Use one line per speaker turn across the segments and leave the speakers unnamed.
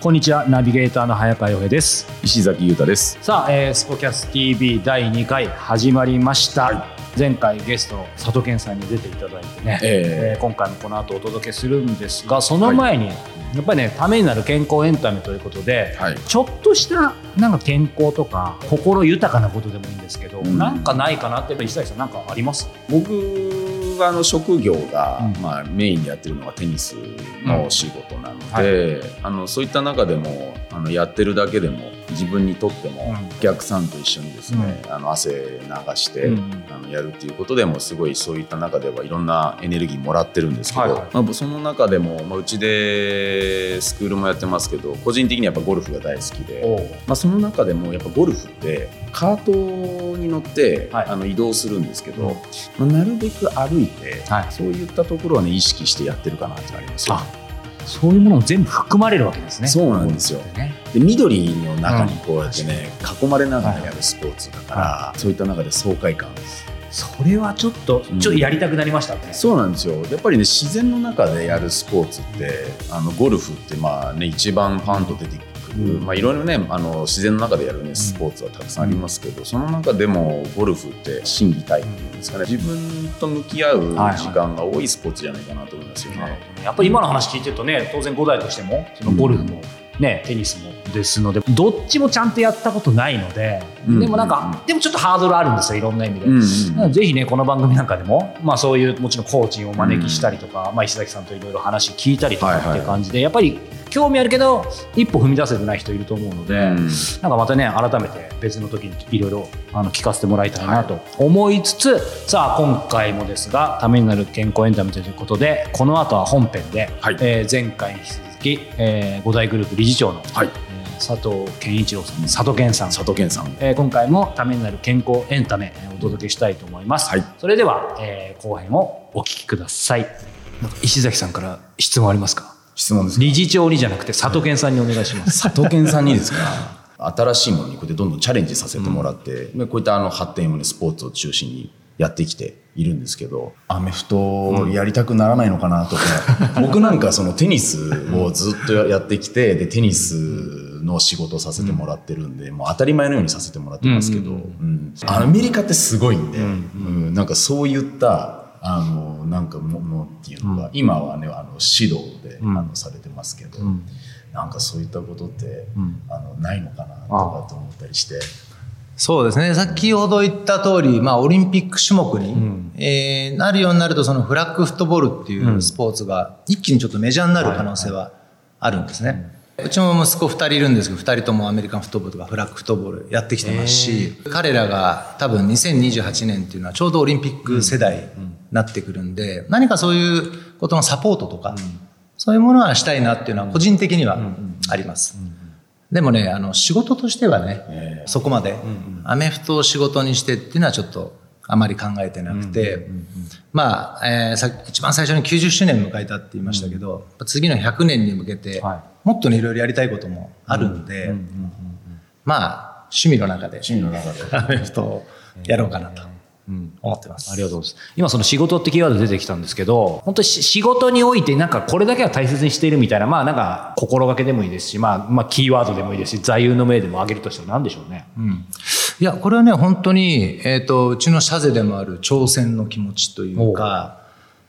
こんにちはナビゲーターの早川洋平です。
石崎裕太です。
さあ、えースポキャス TV 第2回始まりました、前回ゲスト佐藤健さんに出ていただいてね、
え
えー今回もこの後お届けするんですがその前に、やっぱりねためになる健康エンタメということで、
はい。
ちょっとしたなんか健康とか心豊かなことでもいいんですけど、
うん。
なんかないかなって石崎さんなんかあります？
僕はあの職業が、
うん。
まあ、メインでやってるのがテニスの仕事なので、あのそういった中でもあのやってるだけでも自分にとっても、
うん。
お客さんと一緒にですね、あの汗流して、
うん。
あのやるっていうことでもすごいそういった中ではいろんなエネルギーもらってるんですけど、
はいはい。
まあ、その中でも、まあ、うちでスクールもやってますけど個人的にやっぱゴルフが大好きで。まあ、その中でもやっぱゴルフってカートに乗って、
はい。
あの移動するんですけど、
うん。
まあ、なるべく歩いて、
はい。
そういったところはね意識してやってるかなってありますよ
あそういうものも全部含まれるわけですね。
そうなんですよ。で緑の中にこうやってね、囲まれながらやるスポーツだから、
は
そういった中で爽快感。
それはちょっと
うん。
ちょっとやりたくなりましたね、
そうなんですよ。やっぱりね自然の中でやるスポーツってあのゴルフってまあね一番パンと出て
うん。
まあいろいろねあの自然の中でやるねスポーツはたくさんありますけど、その中でもゴルフって心技体っていうんですかね。自分と向き合う時間が多いスポーツじゃないかなと思いますよね。
なるほどねやっぱり今の話聞いてるとね当然5代としてもそのゴルフも、ね、テニスもですのでどっちもちゃんとやったことないので、
うん
でもなんか、
うん
でもちょっとハードルあるんですよいろんな意味で。
うんうん
ぜひねこの番組なんかでも、まあ、そういうもちろんコーチをお招きしたりとか、まあ、石崎さんといろいろ話聞いたりとか
はいはい
っていう感じで、やっぱり興味あるけど一歩踏み出せてない人いると思うので、
うん。
なんかまたね改めて別の時にいろいろあの聞かせてもらいたいなと思いつつ、さあ今回もですがためになる健康エンタメということでこの後は本編で、
はい。
えー前回に引き続き、えー、五大グループ理事長の、
はい。
えー佐藤健一郎さん佐藤健さん。
佐藤健さん。
えー今回もためになる健康エンタメえーお届けしたいと思います、
はい。
それでは、えー後編をお聞きください。なんか石崎さんから質問ありますか？
質問ですか？
理事長にじゃなくて佐藤健さんにお願いします。
佐藤健さんにですか？新しいものにこうやってどんどんチャレンジさせてもらって、でこういったあの発展をねスポーツを中心にやってきているんですけどアメフトやりたくならないのかなとか、僕なんかそのテニスをずっとやってきてでテニスの仕事をさせてもらってるんで、もう当たり前のようにさせてもらってますけど、
うん。うん。
うんアメリカってすごいんで、
うん。
うんなんかそういったあのなんかものっていうのが、
うん。
今はねあの指導で、
うん。
あのされてますけど、
うん。
なんかそういったことって、
うん。
あのないのかなとかと思ったりして。
そうですね。先ほど言った通り、まあ、オリンピック種目に、
ん。
えーなるようになるとそのフラッグフットボールっていうスポーツが一気にちょっとメジャーになる可能性はあるんですね。うちも息子2人いるんですけど2人ともアメリカンフットボールとかフラッグフットボールやってきてますし彼らが多分2028年っていうのはちょうどオリンピック世代になってくるんで何かそういうことのサポートとかそういうものはしたいなっていうのは個人的にはあります。でもね、あの、仕事としてはね、
え
そこまで、アメフトを仕事にしてっていうのはちょっとあまり考えてなくて、まあ、えーさ一番最初に90周年迎えたって言いましたけど、次の100年に向けて、
は
もっとね、いろいろやりたいこともあるんで、まあ、趣味の中で、
趣味の中で。
アメフトをやろうかなと思ってます。
ありがとうございます。今その仕事ってキーワード出てきたんですけど本当仕事においてなんかこれだけは大切にしているみたいなまあなんか心がけでもいいですしまあまあキーワードでもいいですし座右の銘でも挙げるとしたら何でしょうね。
うん。いや、これはね、本当に、えっ、と、うちの社税でもある挑戦の気持ちというか、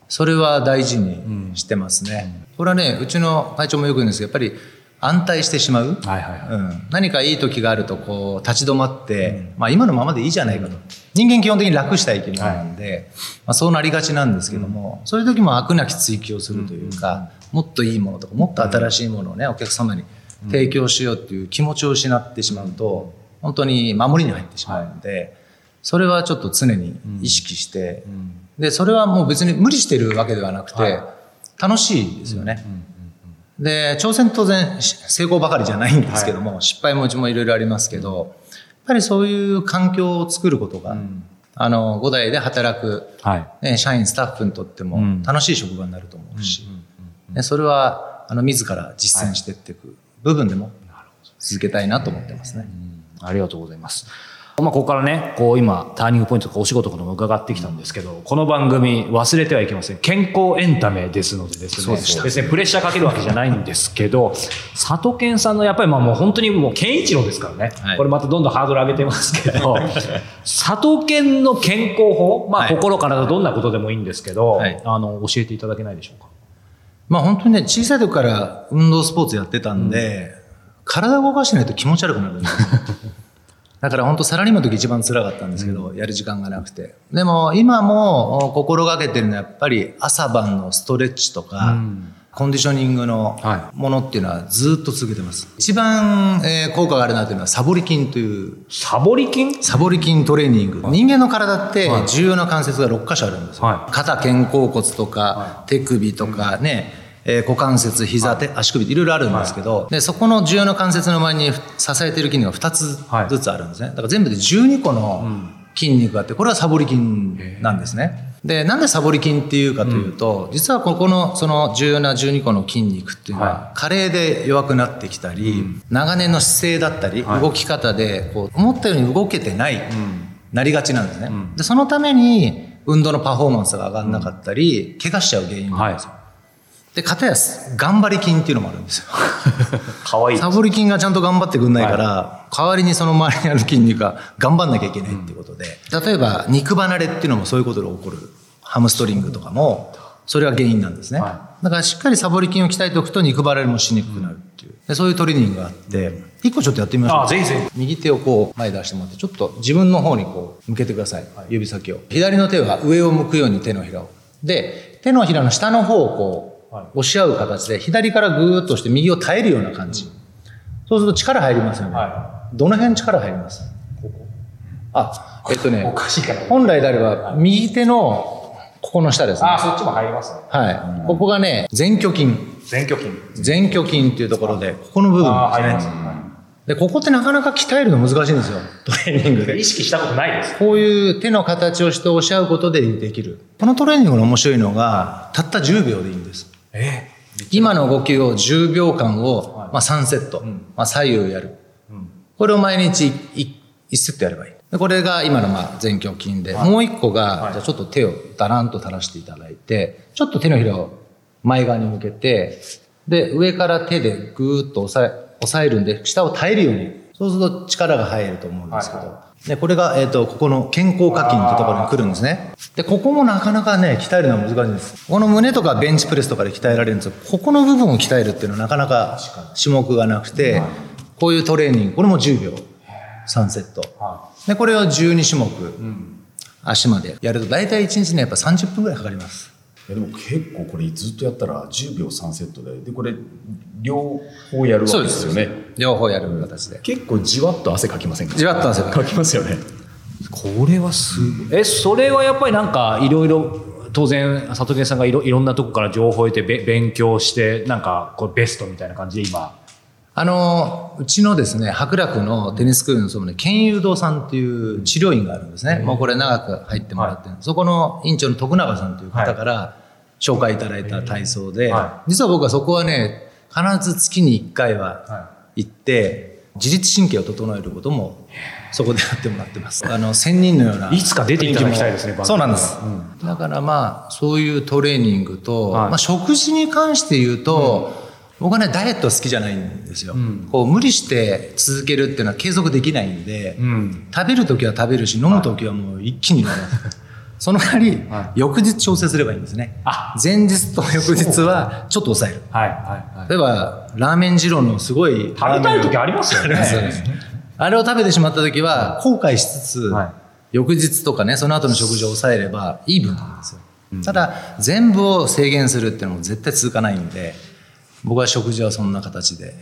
それは大事にしてますね。これはね、うちの会長もよく言うんですけど、やっぱり安泰してしまう。
はいはいはい。
うん、何かいい時があると、こう、立ち止まって、まあ今のままでいいじゃないかと。人間基本的に楽したい生き物なんで、まあそうなりがちなんですけども、そういう時も飽くなき追求をするというか、もっといいものとか、もっと新しいものをね、お客様に提供しようっていう気持ちを失ってしまうと、本当に守りに入ってしまうので、それはちょっと常に意識して、で、それはもう別に無理してるわけではなくて、楽しいですよね。で、挑戦当然し成功ばかりじゃないんですけども、失敗もうちもいろいろありますけど、やっぱぱりそういう環境を作ることが、あの、5代で働く、
はい。
ね、社員、スタッフにとっても
ん。
楽しい職場になると思うし、ねそれは、あの、自ら実践していっていく部分でも続けたいなと思ってますね。
ありがとうございます。まあ、ここからね、こう今、ターニングポイントとかお仕事とかも伺ってきたんですけど、この番組忘れてはいけません。健康エンタメですのでですね、別にプレッシャーかけるわけじゃないんですけど、佐藤健さんのやっぱりまあもう本当にもう健一郎ですからね、
はい。
これまたどんどんハードル上げてますけど、佐藤健の健康法、まあ
はい。
心からどんなことでもいいんですけど、
はい。
あの、教えていただけないでしょうか？
まあ本当にね、小さい時から運動スポーツやってたんで、体を動かしてないと気持ち悪くなるんですよ だから本当サラリーマンの時一番辛かったんですけど、やる時間がなくて。でも今もお心がけてるのはやっぱり朝晩のストレッチとか、コンディショニングの
は
ものっていうのはずっと続けてます。一番、えー効果があるなというのはサボリ筋という
サボリ筋
サボリ筋トレーニング。人間の体って
はい。
重要な関節が6箇所あるんですよ。
はい。
肩、肩甲骨とか、手首とかね、えー股関節、膝、手、足首っていろいろあるんですけど、で、そこの重要な関節の周りに支えている筋肉が2つずつあるんですね。だから全部で12個の筋肉があって、これはサボリ筋なんですね。で、なんでサボリ筋っていうかというと、実はここのその重要な12個の筋肉っていうのは、
は
加齢で弱くなってきたり、長年の姿勢だったり、動き方でこう思ったように動けてない、なりがちなんですね、でそのために運動のパフォーマンスが上がらなかったり、怪我しちゃう原因なんですよ、で片や頑張り筋っていうのもあるんですよ。
かわいい。
サボり筋がちゃんと頑張ってくんないから、代わりにその周りにある筋肉が頑張んなきゃいけないっていうことで、例えば肉離れっていうのもそういうことで起こるハムストリングとかもそれが原因なんですね、
は
だからしっかりサボり筋を鍛えておくと肉離れもしにくくなるっていう。でそういうトレーニングがあって一個ちょっとやってみましょう。
あぜひぜ
右手をこう前に出してもらってちょっと自分の方にこう向けてください、指先を。左の手は上を向くように手のひらを。で手のひらの下の方をこう押し合う形で左からぐーっとして右を耐えるような感じ、そうすると力入りますよね、
は
どの辺力入ります？あえっとね
おかしいから
本来であれば右手のここの下ですね。
あ、そっちも入りますね。
はい。ここがね前鋸筋。
前鋸筋。
前鋸筋っていうところでここの部分
あー、入ります。すね。
でここってなかなか鍛えるの難しいんですよ。トレーニングで。
意識したことないです。
こういう手の形をして押し合うことでできる。このトレーニングの面白いのがたった10秒でいいんです
え
今の動きを10秒間を、まあ、3セット、まあ、左右やる、これを毎日 1, セットやればいい。でこれが今のまあ前鋸筋で、もう1個が、じゃあちょっと手をだらんと垂らしていただいてちょっと手のひらを前側に向けてで上から手でぐーっと押さえ押さえるんで下を耐えるように。そうすると力が入ると思うんですけど、でこれが、えー、とここの肩甲下筋ってところに来るんですね。でここもなかなかね鍛えるのは難しいんです。この胸とかベンチプレスとかで鍛えられるんですけどここの部分を鍛えるっていうのはなかなか種目がなくて、こういうトレーニングこれも10秒。3セット。でこれを12種目、足までやると大体1日ねやっぱ30分ぐらいかかります
でも結構これずっとやったら10秒3セットででこれ両方やるわけですよね。
両方やる形で。
結構じわっと汗かきませんか？
じわっと汗か
かきますよね。
これはすごい。え、それはやっぱりなんかいろいろ、当然、里健さんがいろいろんなとこから情報を得てべ勉強して、なんかこうベストみたいな感じで今。
あのうちのですね白楽のテニススクールのそのね健誘堂さんっていう治療院があるんですね、もうこれ長く入ってもらってる、そこの院長の徳永さんという方から紹介いただいた体操で、
は
実は僕はそこはね必ず月に1回は行って、自律神経を整えることもそこでやってもらってます。あの仙人のようない
つか出ていただきたいですね
そうなんです、だからまあそういうトレーニングと、
はい。
まあ、食事に関して言うと、僕はねダイエット好きじゃないんですよ、こう無理して続けるっていうのは継続できないんで、
ん。
食べる時は食べるし飲む時はもう一気に飲む、その代わり、翌日調整すればいいんですね。
あ。
前日と翌日はちょっと抑える。
はいはいはい。
例えばラーメン二郎のすごい
食べたい時
ありますよね。あれを食べてしまった時は後悔しつつ、
は
翌日とかねその後の食事を抑えればいい分なんですよ、ただ全部を制限するっていうのも絶対続かないんで僕は食事はそんな形で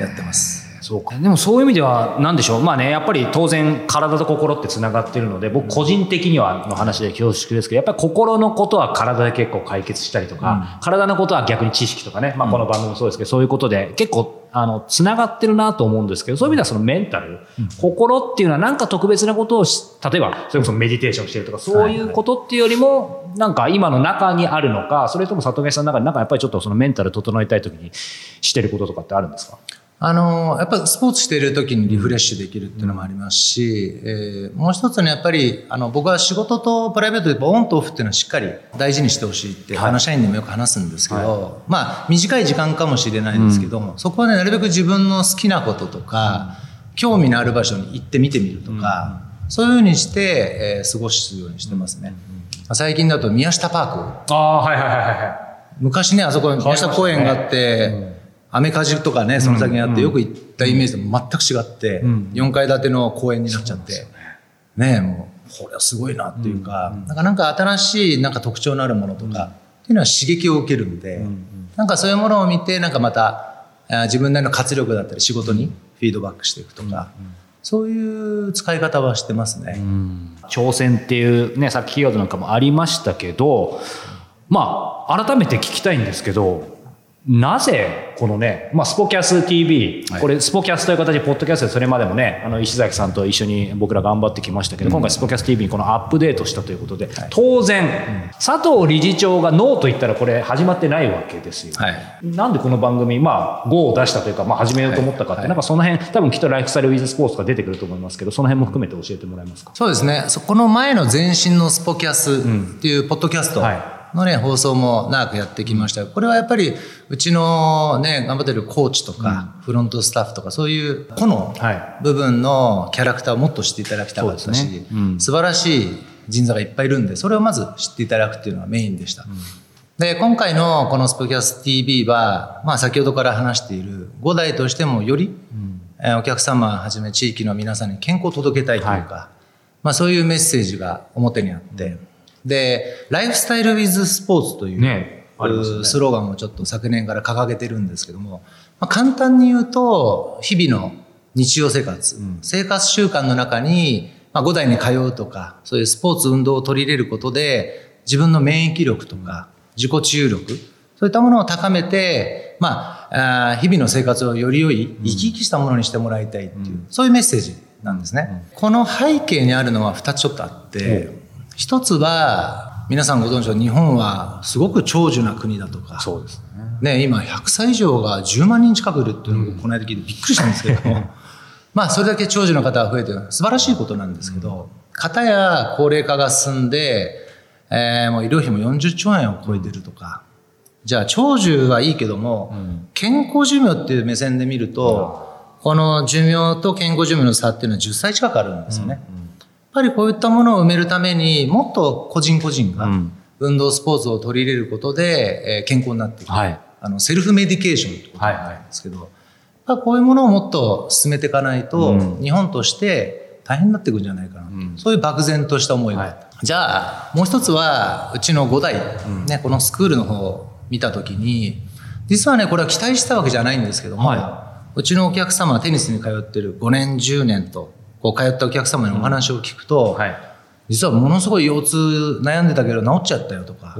やってます。
そうか。でもそういう意味では、なんでしょう？まあね、やっぱり当然体と心ってつながってるので、僕個人的にはの話で恐縮ですけど、やっぱり心のことは体で結構解決したりとか、体のことは逆に知識とかね、まあこの番組もそうですけど、そういうことで結構あの、つながってるなと思うんですけど、そういう意味ではそのメンタル、心っていうのはなんか特別なことをし、例えば、それこそメディテーションしてるとか、そういうことっていうよりも、なんか今の中にあるのか、それとも里見さんの中になんかやっぱりちょっとそのメンタル整えたい時にしてることとかってあるんですか？
あの、やっぱスポーツしている時にリフレッシュできるっていうのもありますし、えーもう一つね、やっぱり、あの、僕は仕事とプライベートでオンとオフっていうのはしっかり大事にしてほしいって、あの、社員にもよく話すんですけど、まあ、短い時間かもしれないんですけども、そこはね、なるべく自分の好きなこととか、興味のある場所に行って見てみるとか、そういうふうにして、えー過ごすようにしてますね。最近だと宮下パーク。
ああ、はいはいはいは
昔ね、あそこ宮下公園があって、アメカジとかね、その先にあって、よく行ったイメージと全く違って、4階建ての公園になっちゃって、ね。もう、これはすごいなっていうか、なん。かなんか新しいなんか特徴のあるものとか、っていうのは刺激を受けるんで、なんかそういうものを見て、なんかまた、自分なりの活力だったり仕事にフィードバックしていくとか、そういう使い方はしてますね。
挑戦っていうね、さっきキーワードなんかもありましたけど、まあ、改めて聞きたいんですけど、なぜ、このね、まあ、スポキャス TV、これ、スポキャスという形で、ポッドキャストでそれまでもね、あの、石崎さんと一緒に僕ら頑張ってきましたけど、今回スポキャス TV にこのアップデートしたということで、当然、佐藤理事長がノーと言ったらこれ始まってないわけですよ。
はい。
なんでこの番組、まあ、5を出したというか、まあ、始めようと思ったかって、なんかその辺、多分きっとライフスタイルウィズスポーツが出てくると思いますけど、その辺も含めて教えてもらえますか？
そうですね。そこの前の前身のスポキャスっていうポッドキャストのね、放送も長くやってきました。これはやっぱり、うちのね、頑張ってるコーチとか、フロントスタッフとか、そういう個の
はい。
部分のキャラクターをもっと知っていただきたかったし、
ね。うん。
素晴らしい人材がいっぱいいるんで、それをまず知っていただくっていうのはメインでした。で、今回のこのスポキャス TV は、まあ先ほどから話している5代としてもより、えーお客様はじめ地域の皆さんに健康を届けたいというか、まあそういうメッセージが表にあって、で、ライフスタイルウィズスポーツという、
ねね
スローガンをちょっと昨年から掲げてるんですけども、まあ、簡単に言うと、日々の日常生活、生活習慣の中に、まあ、5代に通うとか、そういうスポーツ運動を取り入れることで、自分の免疫力とか、自己治癒力、そういったものを高めて、まあ、あー日々の生活をより良い、生き生きしたものにしてもらいたいっていう、そういうメッセージなんですね。この背景にあるのは2つちょっとあって、一つは、皆さんご存知の日本はすごく長寿な国だとか、
そうですね。
ね、今100歳以上が10万人近くいるっていうのをこの間聞いてびっくりしたんですけど、まあそれだけ長寿の方が増えてる素晴らしいことなんですけど、方や高齢化が進んで、えーもう医療費も40兆円を超えてるとか、じゃあ長寿はいいけども、健康寿命っていう目線で見ると、この寿命と健康寿命の差っていうのは10歳近くあるんですよね。やっぱりこういったものを埋めるためにもっと個人個人が
うん。
運動スポーツを取り入れることで、えー健康になっていく。
はい。
あのセルフメディケーションってことなんですけど、やっぱこういうものをもっと進めていかないと、日本として大変になっていくんじゃないかな、そういう漠然とした思いがあった、じゃあもう一つはうちの5代、ね、このスクールの方を見た時に実はねこれは期待したわけじゃないんですけども、
は
うちのお客様テニスに通ってる5年10年とこう通ったお客様にお話を聞くと、
はい。
実はものすごい腰痛悩んでたけど治っちゃったよとか、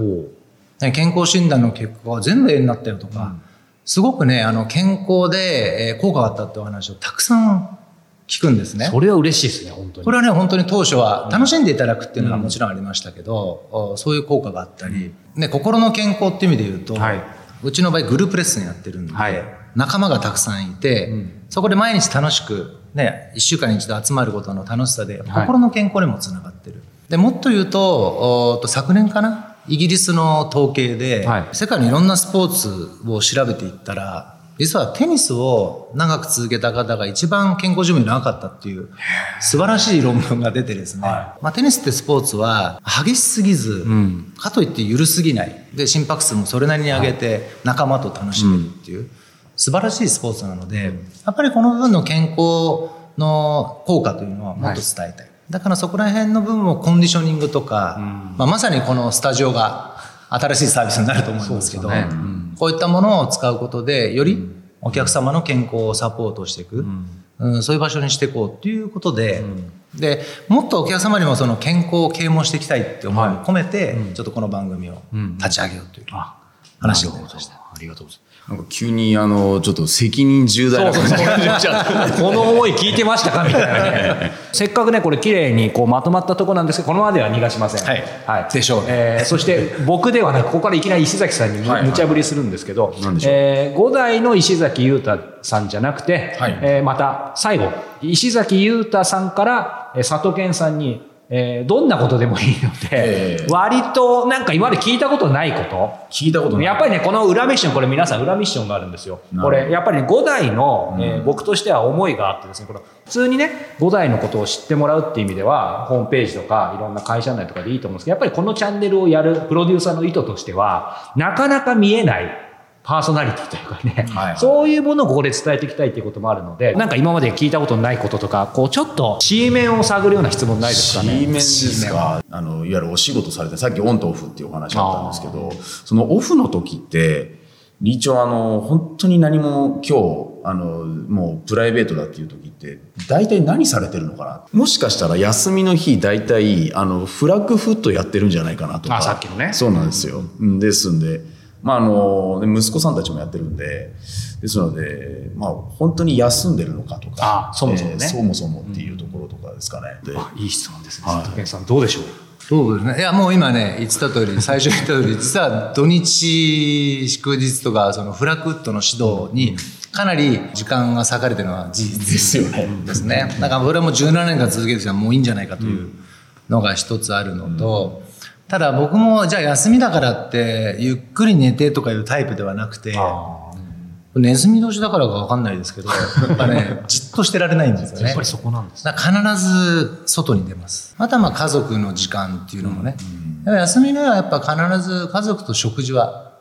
健康診断の結果が全部 A になったよとか、すごくね、あの、健康で、えー効果があったってお話をたくさん聞くんですね。
それは嬉しいですね、本当に。
これはね、本当に当初は楽しんでいただくっていうのはもちろんありましたけど、おそういう効果があったり、ね、心の健康っていう意味で言うと、
はい。う
ちの場合グループレッスンやってるんで、
はい。
仲間がたくさんいて、そこで毎日楽しく、ね、1週間に一度集まることの楽しさで、
はい。
心の健康にもつながってる。でもっと言うと、と昨年かな？イギリスの統計で、
はい。
世界のいろんなスポーツを調べていったら、実はテニスを長く続けた方が一番健康寿命長かったっていう素晴らしい論文が出てですね、まあ、テニスってスポーツは激しすぎず、
ん。
かといって緩すぎない。で心拍数もそれなりに上げて仲間と楽しめるっていう、素晴らしいスポーツなので、やっぱりこの部分の健康の効果というのはもっと伝えたい、だからそこら辺の部分をコンディショニングとか、まあ、まさにこのスタジオが新しいサービスになると思いますけど
ね。
こういったものを使うことでよりお客様の健康をサポートしていく、うん。そういう場所にしていこうということで、でもっとお客様にもその健康を啓蒙していきたいって思いを込めて、ちょっとこの番組を立ち上げようという話が出ました。
ありがとうございます。
なんか急にあのちょっと責任重大な感じがしちゃった
この思い聞いてましたかみたいなね。せっかくね、これ綺麗にこうまとまったところなんですけど、このままでは逃がしません。
はい。
はい。
でしょうね。
えーそして僕ではなく、ここからいきなり石崎さんに無茶ぶりするんですけど、
何でしょう。
えー五代の石崎裕太さんじゃなくて、
はい。
えーまた最後、石崎裕太さんから、えー佐藤健さんに、えーどんなことでもいいので、
ええ。
割となんか今まで聞いたことないこと、
聞いたことない。
やっぱりね、この裏ミッション、これ皆さん裏ミッションがあるんですよ。これ、やっぱりね、5代の、えー僕としては思いがあってですね、これ、普通にね、5代のことを知ってもらうっていう意味では、ホームページとか、いろんな会社内とかでいいと思うんですけど、やっぱりこのチャンネルをやるプロデューサーの意図としては、なかなか見えない、パーソナリティというかね、
はい。はい
そういうものをここで伝えていきたいっていうこともあるので、なんか今まで聞いたことのないこととか、こうちょっと C 面を探るような質問ないですか
C
ね。
面。ですかあのいわゆるお仕事されてさっきオンとオフっていうお話あったんですけどそのオフの時って理事長あの本当に何も今日あのもうプライベートだっていう時って大体何されてるのかな？もしかしたら休みの日大体あのフラッグフットやってるんじゃないかなとか
あさっきのね
そうなんですよ、うんですんでまああので息子さんたちもやってるんでですのでまあ本当に休んでるのかとか
あそもそもね
えーそもそもっていうところとかですかね、で
あいい質問ですね。
はい
佐藤健さん、どうでしょう？
そうですね？いや、もう今ね、言ってた通り、最初言った通り、実は土日、祝日とか、そのフラクットの指導に、かなり時間が割かれてるのは事実ですよね。ですね。だから、これはもう17年間続けてきたらもういいんじゃないかというのが一つあるのと、ただ僕も、じゃあ休みだからって、ゆっくり寝てとかいうタイプではなくて、ネズミ年だからかわかんないですけど、やっぱね、じっとしてられないんですよね。
やっぱりそこなんですね。
必ず外に出ます。あとはまあ家族の時間っていうのもね。やっぱ休みの日はやっぱ必ず家族と食事は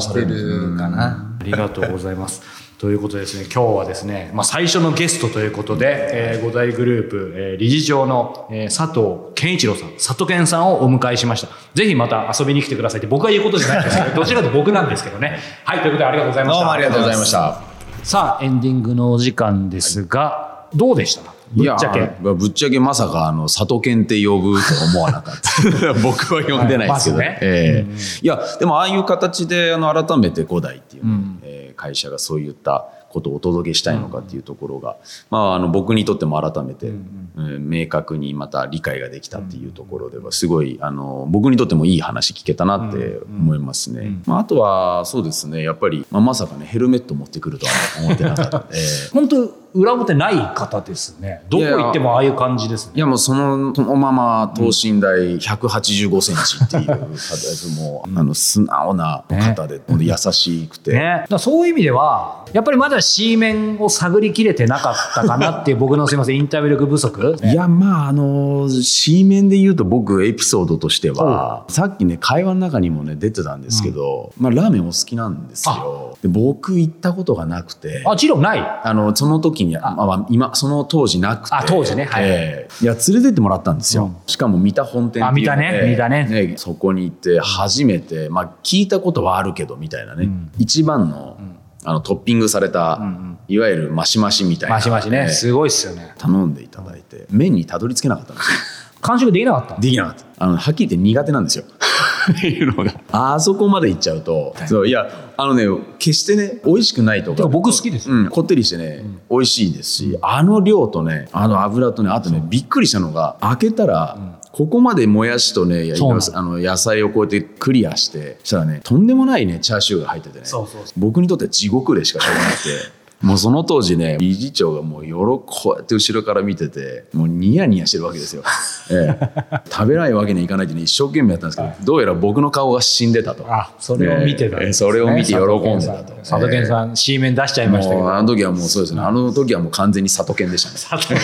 してるかな。
ありがとうございます。ということでですね、今日はですね、まあ、最初のゲストということで、えー、五大グループ、えー理事長の、えー佐藤健一郎さん、佐藤健さんをお迎えしました。ぜひまた遊びに来てくださいって僕が言うことじゃないんですけど、どちらかと僕なんですけどね。はい、ということでありがとうございました。
どうもありがとうございま
した。
さあ、エンディングのお時間ですが、どうでした？ぶっちゃけ。
ぶっちゃけまさかあの里犬って呼ぶと思わなかった 僕は呼んでないですけど、
はいまずね
ええいやでもああいう形であの改めて五代っていう、えー会社がそういったことをお届けしたいのかっていうところが、まあ、あの僕にとっても改めて、えー明確にまた理解ができたっていうところではすごいあの僕にとってもいい話聞けたなって思いますね、まあ、あとはそうですね。やっぱり、まあ、まさかねヘルメット持ってくるとは思ってなかったので。
本当裏表ない方ですね。どこ行ってもああいう感じですね。
いやもうそのそのまま等身大185センチっていう方もう あの素直な方で、ほんで優しくて、
ね、だそういう意味ではやっぱりまだ C 面を探りきれてなかったかなっていう僕のすいませんインタビュー力不足
いやまああの C 面で言うと僕エピソードとしてはさっきね会話の中にもね出てたんですけど、まあラーメンお好きなんですよ。で僕行ったことがなくて。
あジローない？
あのその時にまあ。まあ今その当時なくて。
あ当時ね。はい。
ええ。いや連れてってもらったんですよ、しかも三田本店っていうので
あ見たね。見たね。
そこに行って初めて、まあ、聞いたことはあるけどみたいなね、一番の,、あのトッピングされた、いわゆるマシマシみたいな。
マシマシ
ええ。
ねすごいっすよね。
頼んでいただいて麺にたどり着けなかったんですよ。
完食できなかった
できなかった。あのはっきり言って苦手なんですよいうのが。あそこまで行っちゃうとそういやあのね決してね美味しくないと。か
僕好きですよ。
うん、こってりしてね、美味しいですしあの量とねあの油とねあとねびっくりしたのが開けたら、ここまでもやしとねあの野菜をこうやってクリアしてしたらねとんでもないねチャーシューが入っててね。
そうそうそ
僕にとっては地獄でしかしょうがなくて。もうその当時ね理事長がもうよろこうやって後ろから見ててもうニヤニヤしてるわけですよ、ええ、食べないわけにはいかないってね一生懸命やったんですけどどうやら僕の顔が死んでたと。
あそれを見てたね。
ええ。それを見て喜んでたと。
佐藤健さん C 面出しちゃいましたけど。
あの時はもうそうですね。あの時はもう完全に里犬でしたね。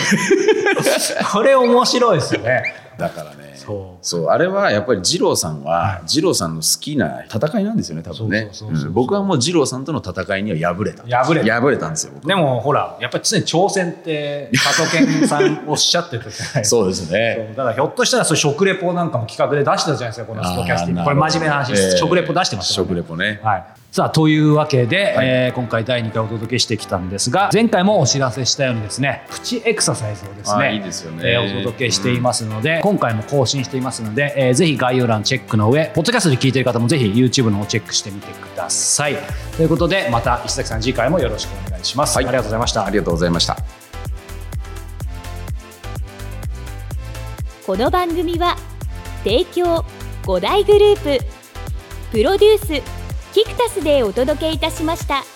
これ面白いですよね。
だからね
そう。
あれはやっぱり二郎さんは二郎さんの好きな戦いなんですよね多分ね。僕はもう二郎さんとの戦いには敗れた。
敗れた。
敗れたんですよ僕。
でもほらやっぱり常に挑戦って佐藤健さんおっしゃってたじゃない
そうですね。
だからひょっとしたらそ食レポなんかも企画で出してたじゃないですかこのストキャスティング。これ真面目な話です、
ええ
食レポ出してましたから
食レポね。
はい、さあというわけで、えー今回第2回お届けしてきたんですが前回もお知らせしたようにですねプチエクササイズをです
あ
ね
いいですよね。
えーお届けしていますので、今回も更新していますので、えーぜひ概要欄チェックの上ポッドキャストで聞いている方もぜひ YouTube の方チェックしてみてください。ということでまた石崎さん次回もよろしくお願いします、
はい。
ありがとうございました。
ありがとうございました。
この番組は提供5大グループプロデュースキクタスでお届けいたしました。